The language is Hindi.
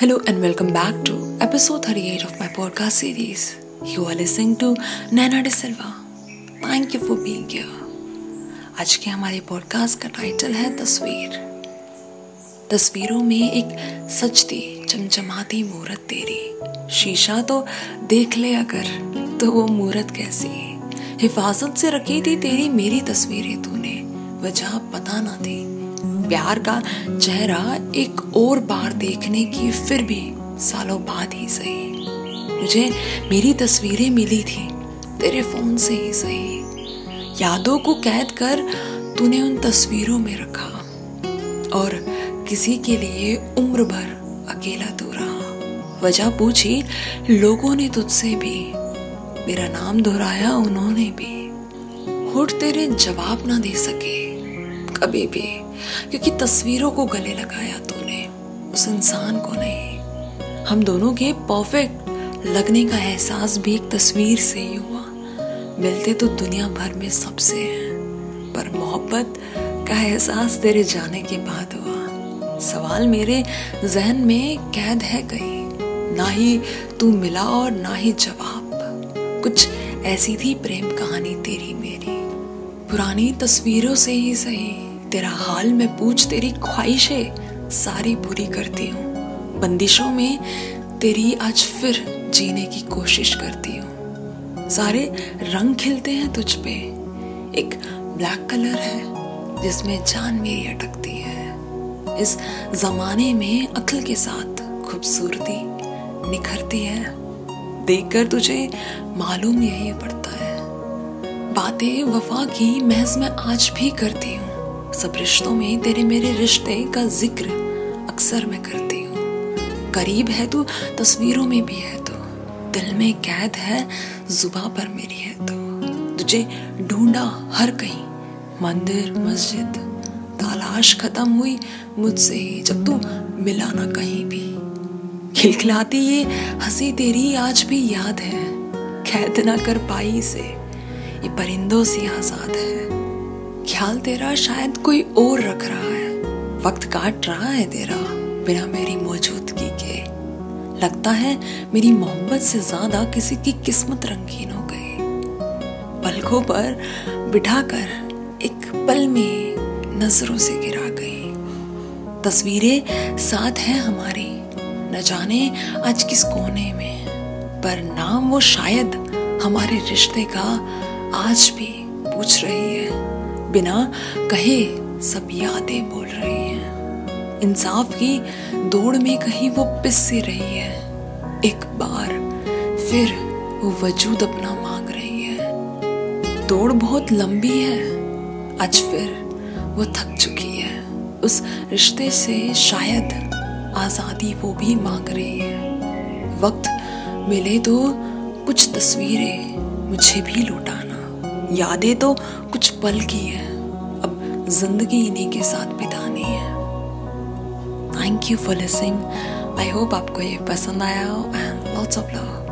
Hello and welcome back to episode 38 of my podcast series. You are listening to Nana De Silva. Thank you for being here. आज के हमारे पॉडकास्ट का टाइटल है तस्वीर तस्वीरों में एक सचती चमचमाती मूरत तेरी शीशा तो देख ले अगर तो वो मूरत कैसी हिफाजत से रखी थी तेरी मेरी तस्वीरें तूने वजह पता ना थी प्यार का चेहरा एक और बार देखने की फिर भी सालों बाद ही सही। मुझे मेरी तस्वीरें मिली थी, तेरे फ़ोन से ही सही। यादों को कैद कर तूने उन तस्वीरों में रखा और किसी के लिए उम्र भर अकेला तू रहा। वजह पूछी, लोगों ने तुझसे भी, मेरा नाम दोहराया उन्होंने भी। होठ तेरे जवाब ना दे सके। कभी भी, क्योंकि तस्वीरों को गले लगाया तूने, उस इंसान को नहीं। हम दोनों के परफेक्ट लगने का एहसास भी एक तस्वीर से ही हुआ। मिलते तो दुनिया भर में सबसे हैं, पर मोहब्बत का एहसास तेरे जाने के बाद हुआ। सवाल मेरे जहन में कैद है गई ना ही तू मिला और ना ही जवाब। कुछ ऐसी थी प्रेम कहानी तेरी मेरी, पुरानी तस्वीरों से ही सही। तेरा हाल मैं पूछ तेरी ख्वाहिशें सारी पूरी करती हूँ। बंदिशों में तेरी आज फिर जीने की कोशिश करती हूँ। सारे रंग खिलते हैं तुझ पे। एक ब्लैक कलर है जिसमें जान मेरी अटकती है। इस जमाने में अक्ल के साथ खूबसूरती निखरती है। देखकर तुझे मालूम यही पड़ता है। बातें वफा की महज मैं आज भी करती हूँ। सब रिश्तों में तेरे मेरे रिश्ते का ज़िक्र अक्सर मैं करती हूँ। करीब है तू, तस्वीरों में भी है तो। दिल में कैद है, जुबा पर मेरी है तो। तुझे ढूंढा हर कहीं, मंदिर, मस्जिद। तलाश खत्म हुई मुझसे ही, जब तू मिला ना कहीं भी। खिलखिलाती ये हँसी तेरी आज भी याद है। कैद ना कर पाई से ये परिंदों सी आज़ाद है। ख्याल तेरा शायद कोई और रख रहा है। वक्त काट रहा है तेरा बिना मेरी मौजूदगी के। लगता है मेरी मोहब्बत से ज़्यादा किसी की किस्मत रंगीन हो गई। पलकों पर बिठाकर एक पल में नज़रों से गिरा गई। तस्वीरें साथ हैं हमारी, न जाने आज किस कोने में, पर नाम वो शायद हमारे रिश्ते का आज भी पूछ रही है। बिना कहे सब यादें बोल रही हैं। इंसाफ की दौड़ में कहीं वो पिस से रही है। एक बार फिर वो वजूद अपना मांग रही है। दौड़ बहुत लंबी है। आज फिर वो थक चुकी है। उस रिश्ते से शायद आज़ादी वो भी मांग रही है। वक्त मिले तो कुछ तस्वीरें मुझे भी लौटाना यादें तो कुछ पल की है। अब ज़िंदगी इन्हीं के साथ बितानी है। Thank you for listening I hope आपको ये पसंद आया हो एंड लॉट्स ऑफ़ लव